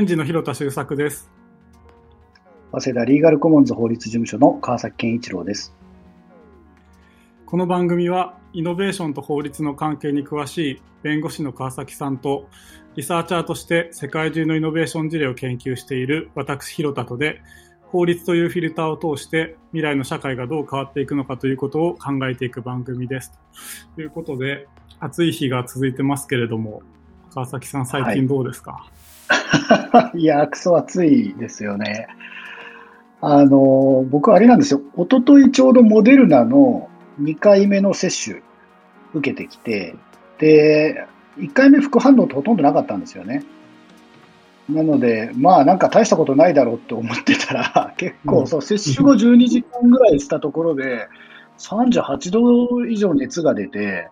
園児の広田修作です。早稲田リーガルコモンズ法律事務所の川崎健一郎です。この番組は、イノベーションと法律の関係に詳しい弁護士の川崎さんと、リサーチャーとして世界中のイノベーション事例を研究している私、広田とで、法律というフィルターを通して未来の社会がどう変わっていくのかということを考えていく番組です。ということで、暑い日が続いてますけれども、川崎さん最近どうですか、はい、いや、クソ暑いですよね。あの、僕あれなんですよ。一昨日ちょうどモデルナの2回目の接種受けてきて、で、1回目副反応ってほとんどなかったんですよね。なので、まあなんか大したことないだろうって思ってたら、結構、そう、接種後12時間ぐらいしたところで、38度以上熱が出て、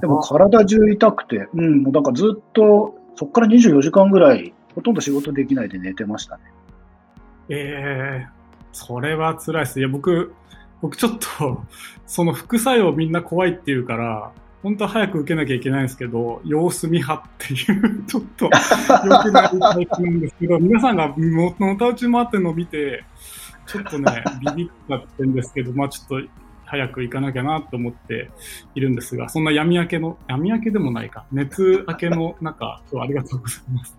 でも体中痛くて、うん、もうなんかずっと、そこから24時間ぐらい、ほとんど仕事できないで寝てましたね。ええー、それは辛いです。いや、僕、僕ちょっと、その副作用みんな怖いっていうから、本当は早く受けなきゃいけないんですけど、様子見派っていう、ちょっと 良くないタイプなんですけど、皆さんがののたうち回ってるのを見て、ちょっとね、ビビっちゃってるんですけど、まあちょっと早く行かなきゃなと思っているんですが、そんな闇明けの、闇明けでもないか、熱明けの中、今日はありがとうございます。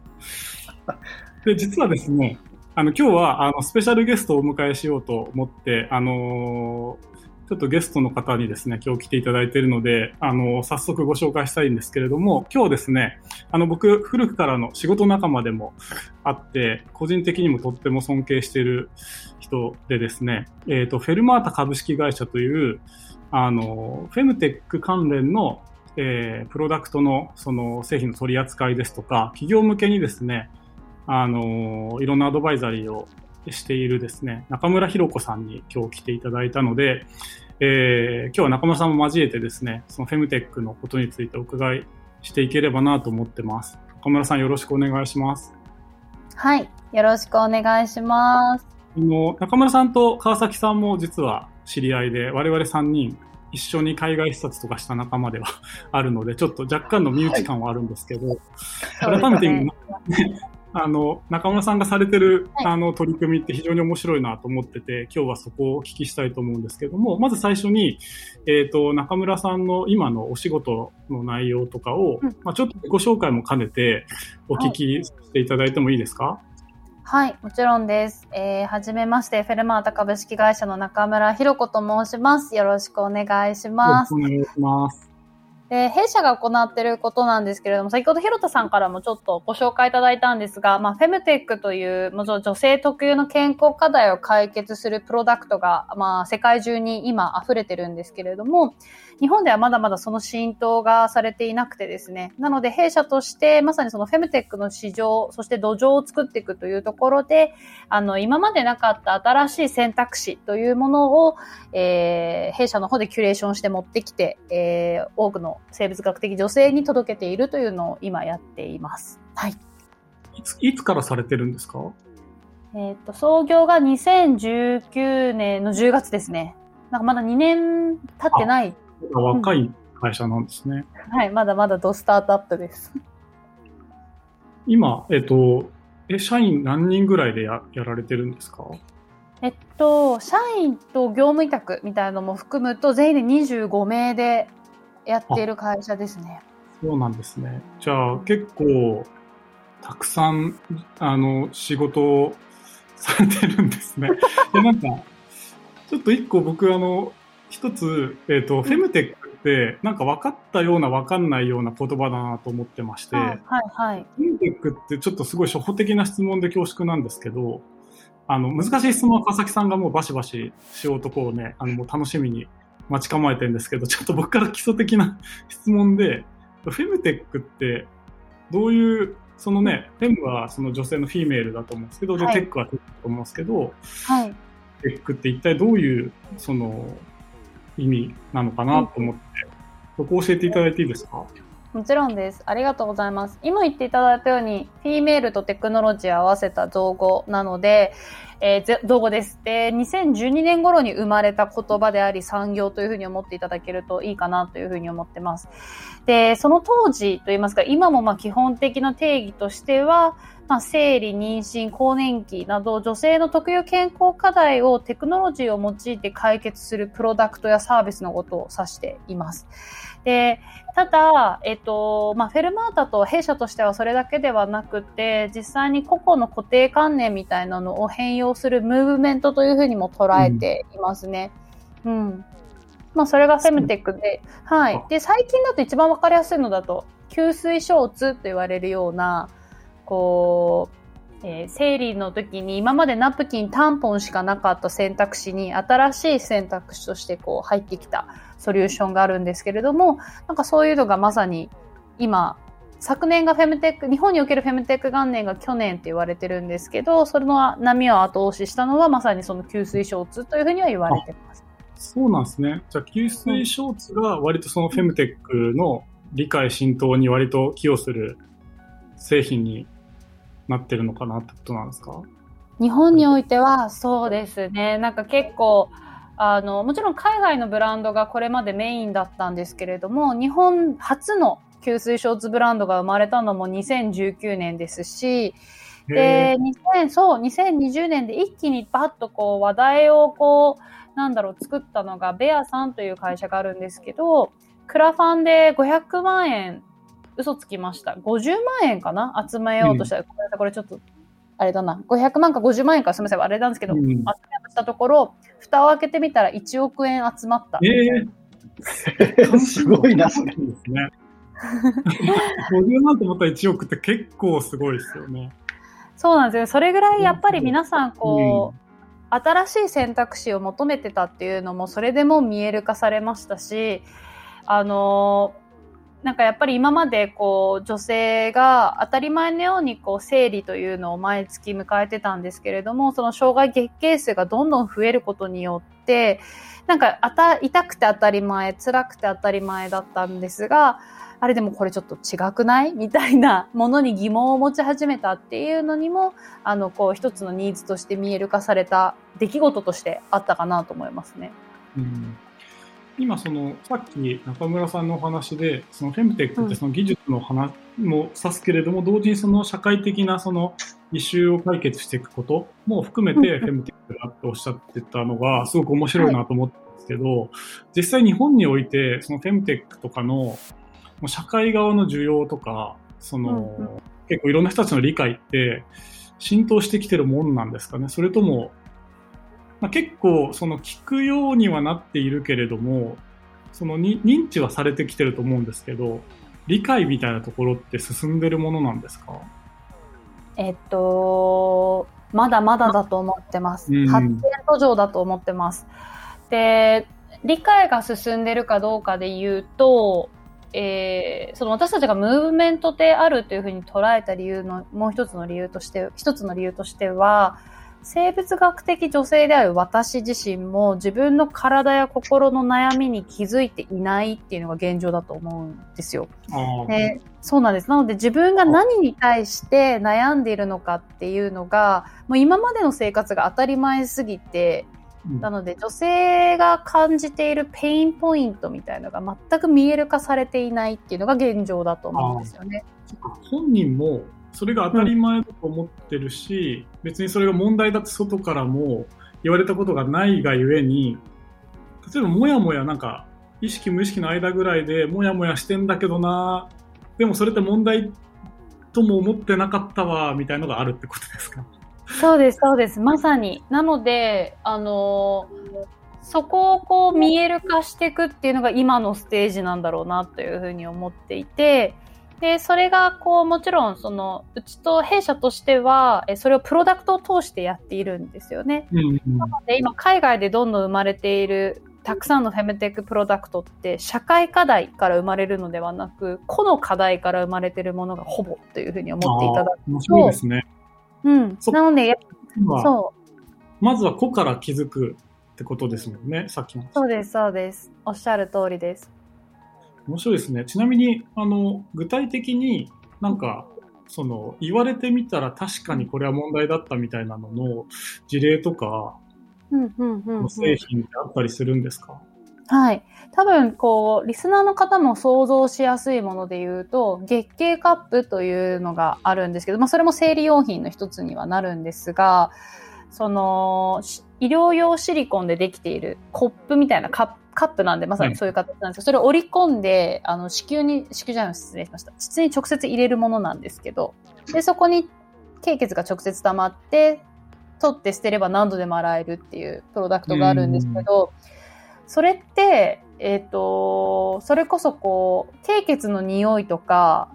で、実はですね、あの、今日は、あの、スペシャルゲストをお迎えしようと思って、あのー、ちょっとゲストの方にですね、今日来ていただいているので、あの、早速ご紹介したいんですけれども、今日ですね、あの、僕、古くからの仕事仲間でもあって、個人的にもとっても尊敬している人でですね、え、ー、と、フェルマータ株式会社という、あの、フェムテック関連の、えー、プロダクトの、その、製品の取り扱いですとか、企業向けにですね、あの、いろんなアドバイザリーをしているですね、中村博子さんに今日来ていただいたので、えー、今日は中村さんも交えてですね、そのフェムテックのことについてお伺いしていければなと思ってます。中村さんよろしくお願いします。はい、よろしくお願いします。あの中村さんと川崎さんも実は知り合いで、我々3人一緒に海外視察とかした仲間ではあるので、ちょっと若干の身内感はあるんですけど、はい、改めて、ね、あの、中村さんがされてる、はい、あの、取り組みって非常に面白いなと思ってて、今日はそこをお聞きしたいと思うんですけども、まず最初に、えっ、ー、と、中村さんの今のお仕事の内容とかを、うん、まあちょっとご紹介も兼ねてお聞きしていただいてもいいですか、はい、はい、もちろんです。えー、はじめまして、フェルマータ株式会社の中村博子と申します。よろしくお願いします。よろしくお願いします。で、弊社が行っていることなんですけれども、先ほど広田さんからもちょっとご紹介いただいたんですが、まあ、フェムテックという、もちろん女性特有の健康課題を解決するプロダクトが、まあ、世界中に今溢れてるんですけれども、日本ではまだまだその浸透がされていなくてですね、なので弊社としてまさにそのフェムテックの市場、そして土壌を作っていくというところで、あの、今までなかった新しい選択肢というものを、えー、弊社の方でキュレーションして持ってきて、えー、多くの生物学的女性に届けているというのを今やっています。はい。いつ、いつからされてるんですか？えっ、と、創業が2019年の10月ですね。なんかまだ2年経ってない。若い会社なんですね。うん、はい、まだまだドスタートアップです。今、えっ、と、え、社員何人ぐらいでややられてるんですか？えっと、社員と業務委託みたいなのも含むと、全員で25名でやっている会社ですね。そうなんですね。じゃあ、結構、たくさん、あの、仕事をされてるんですね。で、なんか、ちょっと一個僕、あの、一つ、えっ、ー、と、フェムテックって、なんか分かったような分かんないような言葉だなと思ってまして、はい、はい。フェムテックってちょっとすごい初歩的な質問で恐縮なんですけど、あの、難しい質問は川崎さんがもうバシバシしようとこうね、あの、もう楽しみに待ち構えてるんですけど、ちょっと僕から基礎的な 質問で、フェムテックってどういう、そのね、フェムはその女性の female だと思うんですけど、で、はい、テックはテックだと思うんですけど、はい。テックって一体どういう、その、意味なのかなと思って、そこ教えていただいていいですか？もちろんです。ありがとうございます。今言っていただいたように、 female とテクノロジーを合わせた造語なので、えー、造語です。で、2012年頃に生まれた言葉であり産業というふうに思っていただけるといいかなというふうに思ってます。で、その当時といいますか、今もまあ基本的な定義としては、まあ、生理、妊娠、更年期など女性の特有健康課題をテクノロジーを用いて解決するプロダクトやサービスのことを指しています。で、ただ、えっと、まあ、フェルマータと弊社としてはそれだけではなくて、実際に個々の固定観念みたいなのを変容するムーブメントというふうにも捉えていますね。うん、うんまあ、それがフェムテックで、はい。で、最近だと一番わかりやすいのだと、吸水ショーツと言われるような、こう、えー、生理の時に今までナプキン、タンポンしかなかった選択肢に新しい選択肢としてこう入ってきたソリューションがあるんですけれども、なんかそういうのがまさに今、昨年がフェムテック、日本におけるフェムテック元年が去年って言われてるんですけど、それの波を後押ししたのはまさにその吸水ショーツというふうには言われてます。そうなんですね。じゃあ吸水ショーツが割とそのフェムテックの理解浸透に割と寄与する製品になってるのかなってことなんですか？日本においてはそうですね。なんか結構、あの、もちろん海外のブランドがこれまでメインだったんですけれども、日本初の吸水ショーツブランドが生まれたのも2019年ですし、で、2000、そう、2020年で一気にバッとこう話題をこう、なんだろう、作ったのがベアさんという会社があるんですけど、クラファンで500万円嘘つきました。50万円かな？集めようとしたら、うん、これちょっと、あれだな、500万か50万円かすみません、あれなんですけど、うん、集めようとしたところ、蓋を開けてみたら1億円集まった。えー、すごいな、それ。ですね。50万と思ったら1億って結構すごいですよね。そうなんですよ。それぐらいやっぱり皆さんこう、うん新しい選択肢を求めてたっていうのもそれでも見える化されましたしあのなんかやっぱり今までこう女性が当たり前のようにこう生理というのを毎月迎えてたんですけれども、その障害月経数がどんどん増えることによって、なんかあた痛くて当たり前、辛くて当たり前だったんですが、あれでもこれちょっと違くない？みたいなものに疑問を持ち始めたっていうのにも、あの、こう一つのニーズとして見える化された出来事としてあったかなと思いますね。うん。今その、さっき中村さんのお話で、そのフェムテックってその技術の話も指すけれども、うん、同時にその社会的なそのイシューを解決していくことも含めてフェムテックだっておっしゃってたのが、すごく面白いなと思ったんですけど、はい、実際日本において、そのフェムテックとかの社会側の需要とか、その、うんうん、結構いろんな人たちの理解って浸透してきてるもんなんですかね。それともまあ、結構その聞くようにはなっているけれども、そのに認知はされてきてると思うんですけど、理解みたいなところって進んでるものなんですか？えっと、まだまだだと思ってます。うん、発展途上だと思ってます。で、理解が進んでるかどうかで言うと、えー、その私たちがムーブメントであるというふうに捉えた理由のもう一つの理由として、一つの理由としては、生物学的女性である私自身も自分の体や心の悩みに気づいていないっていうのが現状だと思うんですよ。でそうなんです。なので自分が何に対して悩んでいるのかっていうのが、もう今までの生活が当たり前すぎて、なので女性が感じているペインポイントみたいのが全く見える化されていないっていうのが現状だと思うんですよね。本人もそれが当たり前だと思ってるし、うん、別にそれが問題だって外からも言われたことがないがゆえに、例えばもやもやなんか、意識無意識の間ぐらいでもやもやしてんだけどな、でもそれって問題とも思ってなかったわ、みたいのがあるってことですか？そうです、そうです。まさに。なので、あのー、そこをこう見える化していくっていうのが今のステージなんだろうなというふうに思っていて、で、それが、こう、もちろん、その、うちと弊社としては、えそれをプロダクトを通してやっているんですよね。うんうん、なので、今、海外でどんどん生まれている、たくさんのフェムテックプロダクトって、社会課題から生まれるのではなく、個の課題から生まれているものがほぼというふうに思っていただくと。面白いですね。うん。なので、そう。まずは個から気づくってことですもんね、さっきの。そうです、そうです。おっしゃる通りです。面白いですね。ちなみに、あの、具体的になんか、その、言われてみたら確かにこれは問題だったみたいなのの事例とか、うんうんうんうん製品ってあったりするんですか、はい。多分、こう、リスナーの方も想像しやすいもので言うと、月経カップというのがあるんですけど、まあ、それも生理用品の一つにはなるんですが、その、し医療用シリコンでできているコップみたいなカップカップなんで、まさにそういう形なんですけど、それを折り込んで、あの、子宮に、子宮じゃない、失礼しました。膣に直接入れるものなんですけど、で、そこに経血が直接溜まって、取って捨てれば何度でも洗えるっていうプロダクトがあるんですけど、それって、えっ、と、それこそこう、経血の匂いとか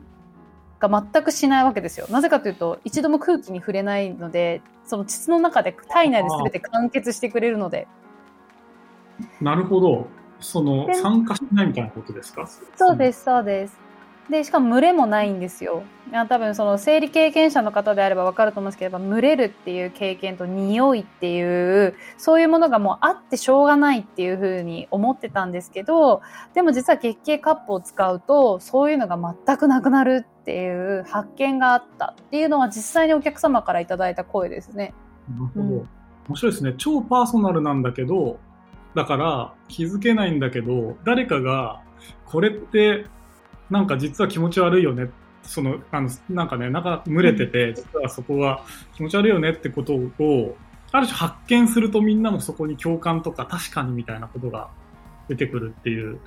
が全くしないわけですよ。なぜかというと、一度も空気に触れないので、その膣の中で体内で全て完結してくれるので、なるほど。そので、参加しないみたいなことですか？そうです、そうです。で、しかも群れもないんですよ。多分その生理経験者の方であればわかると思うんですけど、群れるっていう経験と匂いっていう、そういうものがもうあってしょうがないっていうふうに思ってたんですけど、でも実は月経カップを使うと、そういうのが全くなくなるっていう発見があったっていうのは実際にお客様からいただいた声ですね。なるほど。うん面白いですね。超パーソナルなんだけど、だから気づけないんだけど、誰かが、これって、なんか実は気持ち悪いよね。その、あの、なんかね、なんか群れてて、実はそこが気持ち悪いよねってことを、ある種発見するとみんなもそこに共感とか確かにみたいなことが出てくるっていう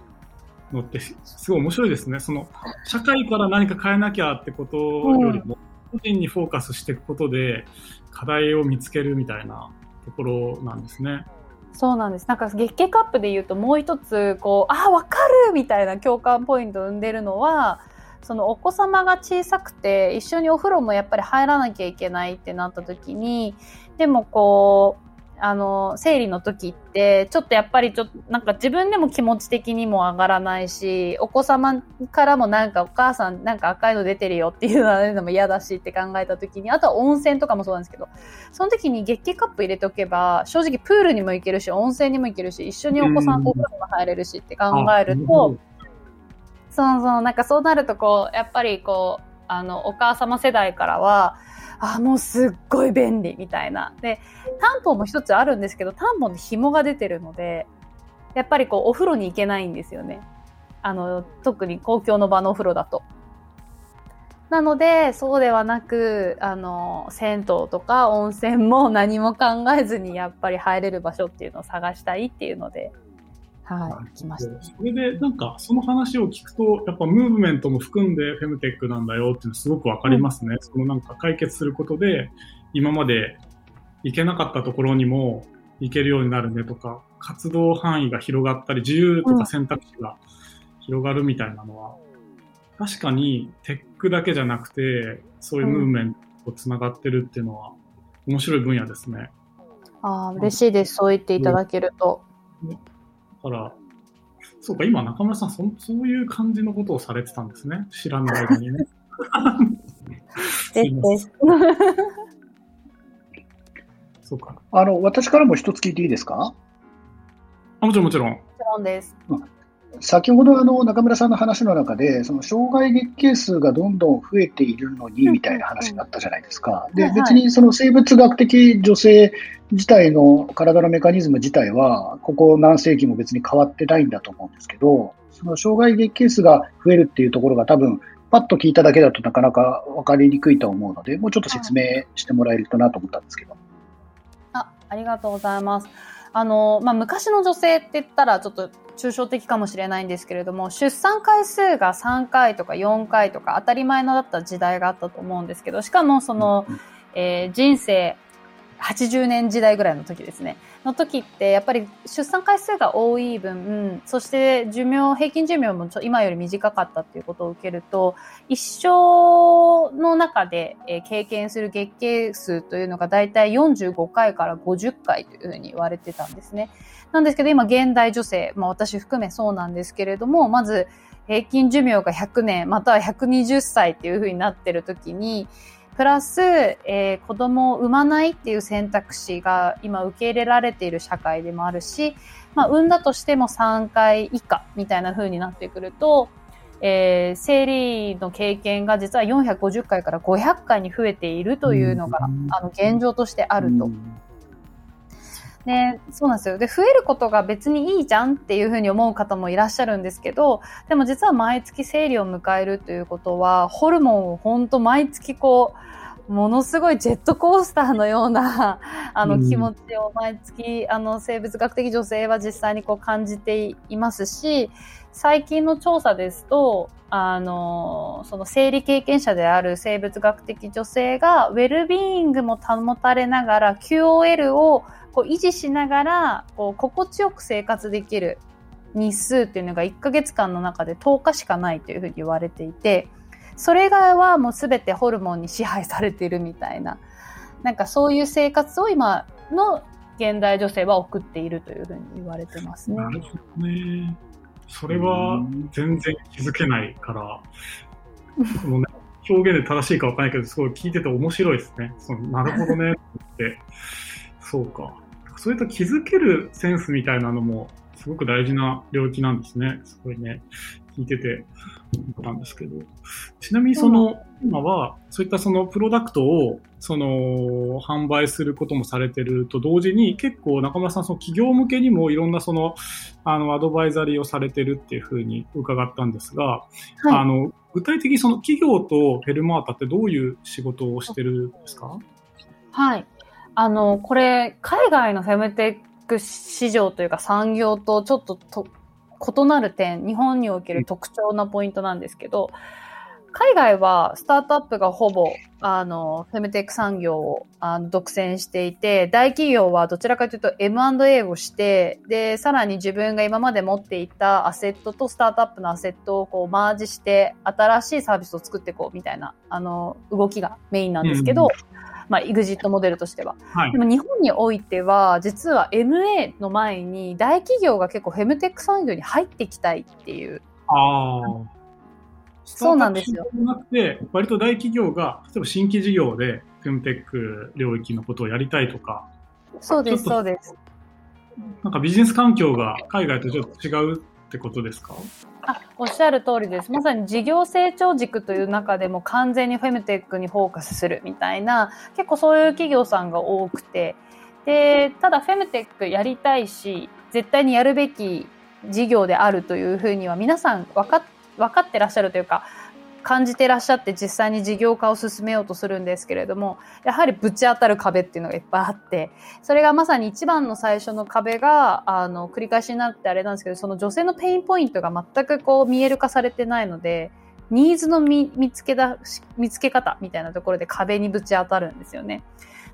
のってすすごい面白いですね。その、社会から何か変えなきゃってことよりも、個人にフォーカスしていくことで課題を見つけるみたいなところなんですね。そうなんです。なんか月経カップで言うともう一つ、こう、ああ、わかるみたいな共感ポイントを生んでるのは、そのお子様が小さくて一緒にお風呂もやっぱり入らなきゃいけないってなった時に、でもこう、あの、生理の時って、ちょっとやっぱりちょっと、なんか自分でも気持ち的にも上がらないし、お子様からもなんかお母さんなんか赤いの出てるよっていうのも嫌だしって考えた時に、あとは温泉とかもそうなんですけど、その時に月経カップ入れておけば、正直プールにも行けるし、温泉にも行けるし、一緒にお子さんとお風呂にも入れるしって考えると、そうそう、なんかそうなるとこう、やっぱりこう、あの、お母様世代からは、あ、もうすっごい便利みたいな。で、タンポンも一つあるんですけど、タンポンで紐が出てるので、やっぱりこう、お風呂に行けないんですよね。あの、特に公共の場のお風呂だと。なので、そうではなく、あの、銭湯とか温泉も何も考えずにやっぱり入れる場所っていうのを探したいっていうので、はい、来ました。それで、なんか、その話を聞くと、やっぱムーブメントも含んでフェムテックなんだよっていうのすごくわかりますね。そのなんか解決することで、今まで行けなかったところにも行けるようになるねとか、活動範囲が広がったり、自由とか選択肢が広がるみたいなのは、確かにテックだけじゃなくて、そういうムーブメントとつながってるっていうのは、面白い分野ですね。ああ、嬉しいです。そう言っていただけると。だから、そうか、今中村さんそ、そういう感じのことをされてたんですね。知らない間にね。そうか。あの、私からも一つ聞いていいですか？あもちろんもちろん。もちろんです。先ほどあの中村さんの話の中で、その障害月経数がどんどん増えているのにみたいな話があったじゃないですか。で別にその生物学的女性自体の体のメカニズム自体は、ここ何世紀も別に変わってないんだと思うんですけど、その障害月経数が増えるっていうところが多分、パッと聞いただけだとなかなか分かりにくいと思うので、もうちょっと説明してもらえるとなと思ったんですけど。あ、ありがとうございます。あの、まあ、昔の女性って言ったらちょっと抽象的かもしれないんですけれども、出産回数が3回とか4回とか当たり前のだった時代があったと思うんですけど、しかもその、えー人生80年時代ぐらいの時ですね。の時って、やっぱり出産回数が多い分、そして寿命、平均寿命も今より短かったっていうことを受けると、一生の中で、え経験する月経数というのがだいたい45回から50回というふうに言われてたんですね。なんですけど今現代女性、まあ私含めそうなんですけれども、まず平均寿命が100年、または120歳っていうふうになってる時に、プラス、えー、子供を産まないっていう選択肢が今受け入れられている社会でもあるし、まあ、産んだとしても3回以下みたいな風になってくると、えー、生理の経験が実は450回から500回に増えているというのが、うん、あの現状としてあると。うんね、そうなんですよ。で、増えることが別にいいじゃんっていうふうに思う方もいらっしゃるんですけど、でも実は毎月生理を迎えるということは、ホルモンを本当毎月こう、ものすごいジェットコースターのような あの気持ちを毎月、あの生物学的女性は実際にこう感じていますし、最近の調査ですと、あの、その生理経験者である生物学的女性が、ウェルビーイングも保たれながら、QOL をこう維持しながら、こう、心地よく生活できる日数っていうのが1ヶ月間の中で10日しかないというふうに言われていて、それがはもう全てホルモンに支配されているみたいな、なんかそういう生活を今の現代女性は送っているというふうに言われてますね。なるほどね。それは全然気づけないから、このね、表現で正しいかわからないけど、すごい聞いてて面白いですね。そのなるほどねって。そうか。そういった気づけるセンスみたいなのも、すごく大事な領域なんですね。すごいね。聞いてて思ったんですけど。ちなみにその、今は、そういったそのプロダクトを、その、販売することもされてると同時に、結構中村さん、その企業向けにもいろんなその、あの、アドバイザリーをされてるっていうふうに伺ったんですが、はい、あの、具体的にその企業とフェルマータってどういう仕事をしてるんですか？はい。あの、これ、海外のフェムテック市場というか産業とちょっとと異なる点、日本における特徴なポイントなんですけど、海外はスタートアップがほぼ、あの、フェムテック産業をあの独占していて、大企業はどちらかというと M&A をして、で、さらに自分が今まで持っていたアセットとスタートアップのアセットをこうマージして、新しいサービスを作っていこうみたいな、あの、動きがメインなんですけど、うん。まあ、EXIT モデルとしては。はい、でも日本においては、実は MA の前に大企業が結構フェムテック産業に入ってきたいっていう。ああ。そうなんですよ。なくて、割と大企業が、例えば新規事業でフェムテック領域のことをやりたいとか。そうです、そうです。なんかビジネス環境が海外とちょっと違うってことですか？あおっしゃる通りです。まさに事業成長軸という中でも完全にフェムテックにフォーカスするみたいな、結構そういう企業さんが多くて、で、ただフェムテックやりたいし、絶対にやるべき事業であるというふうには皆さん分か分かってらっしゃるというか、感じてらっしゃって実際に事業化を進めようとするんですけれども、やはりぶち当たる壁っていうのがいっぱいあって、それがまさに一番の最初の壁が、あの、繰り返しになってあれなんですけど、その女性のペインポイントが全くこう見える化されてないので、ニーズの見つけだ、見つけ方みたいなところで壁にぶち当たるんですよね。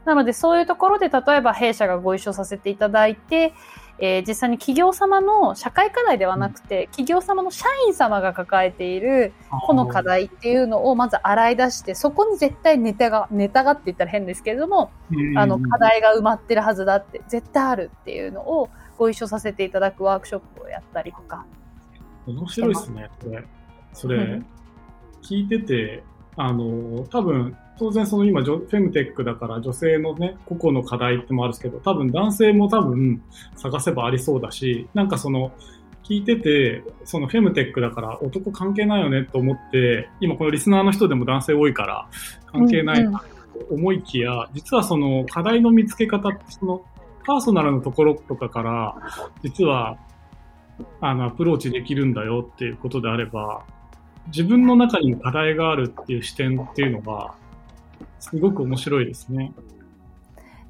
なのでそういうところで例えば弊社がご一緒させていただいて、えー、実際に企業様の社会課題ではなくて、企業様の社員様が抱えているこの課題っていうのをまず洗い出して、そこに絶対ネタが、ネタがって言ったら変ですけれども、あの課題が埋まってるはずだって、絶対あるっていうのをご一緒させていただくワークショップをやったりとか。面白いですね、それ。それ、聞いてて、あの、多分、当然その今、フェムテックだから女性のね、個々の課題ってもあるんですけど、多分男性も多分探せばありそうだし、なんかその、聞いてて、そのフェムテックだから男関係ないよねと思って、今このリスナーの人でも男性多いから関係ないなと思いきや、うんうん、実はその課題の見つけ方って、そのパーソナルのところとかから、実は、あの、アプローチできるんだよっていうことであれば、自分の中にも課題があるっていう視点っていうのが、すごく面白いですね。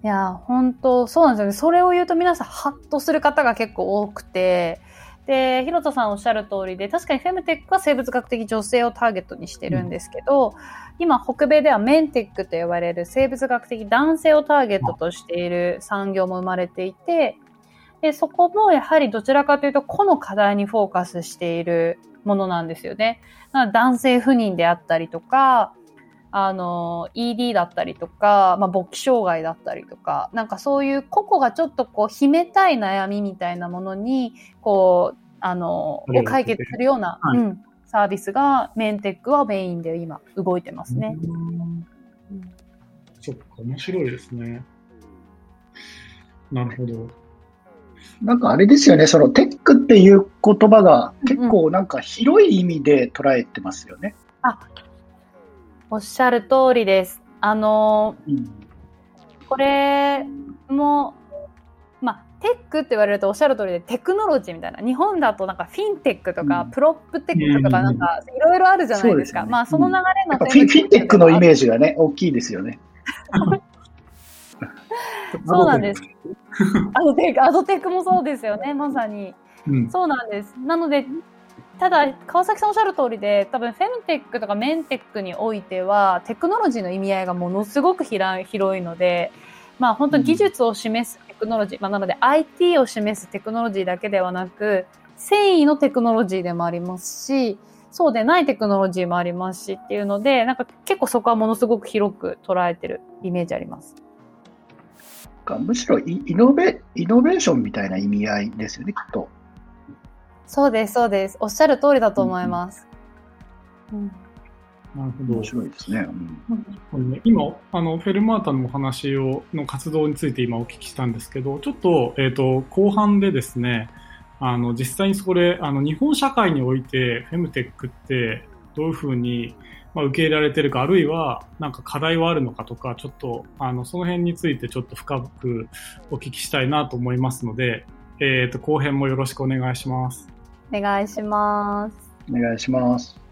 いや、本当そうなんですよね。それを言うと皆さんハッとする方が結構多くて、で、広田さんおっしゃる通りで、確かにフェムテックは生物学的女性をターゲットにしてるんですけど、うん、今北米ではメンテックと呼ばれる生物学的男性をターゲットとしている産業も生まれていて、で、そこもやはりどちらかというと個の課題にフォーカスしているものなんですよね。男性不妊であったりとか、あの、ED だったりとか、まあ、勃起障害だったりとか、なんかそういう個々がちょっとこう、秘めたい悩みみたいなものに、こう、あの、を解決するような、はい、うん、サービスが、メンテックはメインで今動いてますね。そっか、面白いですね。なるほど。なんかあれですよね、そのテックっていう言葉が結構なんか広い意味で捉えてますよね。あ、おっしゃる通りです。あのーうん、これも、まあ、テックって言われるとおっしゃる通りでテクノロジーみたいな日本だとなんかフィンテックとか、うんプロップテックとかなんかいろいろあるじゃないですか。そうですよねまあその流れやのフィンテックのイメージ。ジがね、大きいですよね。そうなんです。アドテック、アドテックもそうですよね、まさに。うん。そうなんです。なので、ただ、川崎さんおっしゃる通りで、多分フェムテックとかメンテックにおいては、テクノロジーの意味合いがものすごく広い広いので、まあ本当に技術を示すテクノロジー、まあなので IT を示すテクノロジーだけではなく、繊維のテクノロジーでもありますし、そうでないテクノロジーもありますしっていうので、なんか結構そこはものすごく広く捉えてるイメージあります。かむしろイイノベイノベーションみたいな意味合いですよね、きっと。そうです、そうです。おっしゃる通りだと思います。うんなるほど面。白いですね。うん今、あの、フェルマータのお話を、の活動について今お聞きしたんですけど、ちょっと、えっ、と、後半でですね、あの、実際にそれ、あの、日本社会において、フェムテックって、どういうふうに、まあ、受け入れられてるか、あるいは、なんか課題はあるのかとか、ちょっと、あの、その辺についてちょっと深くお聞きしたいなと思いますので、えっ、と、後編もよろしくお願いします。お願いします。お願いします。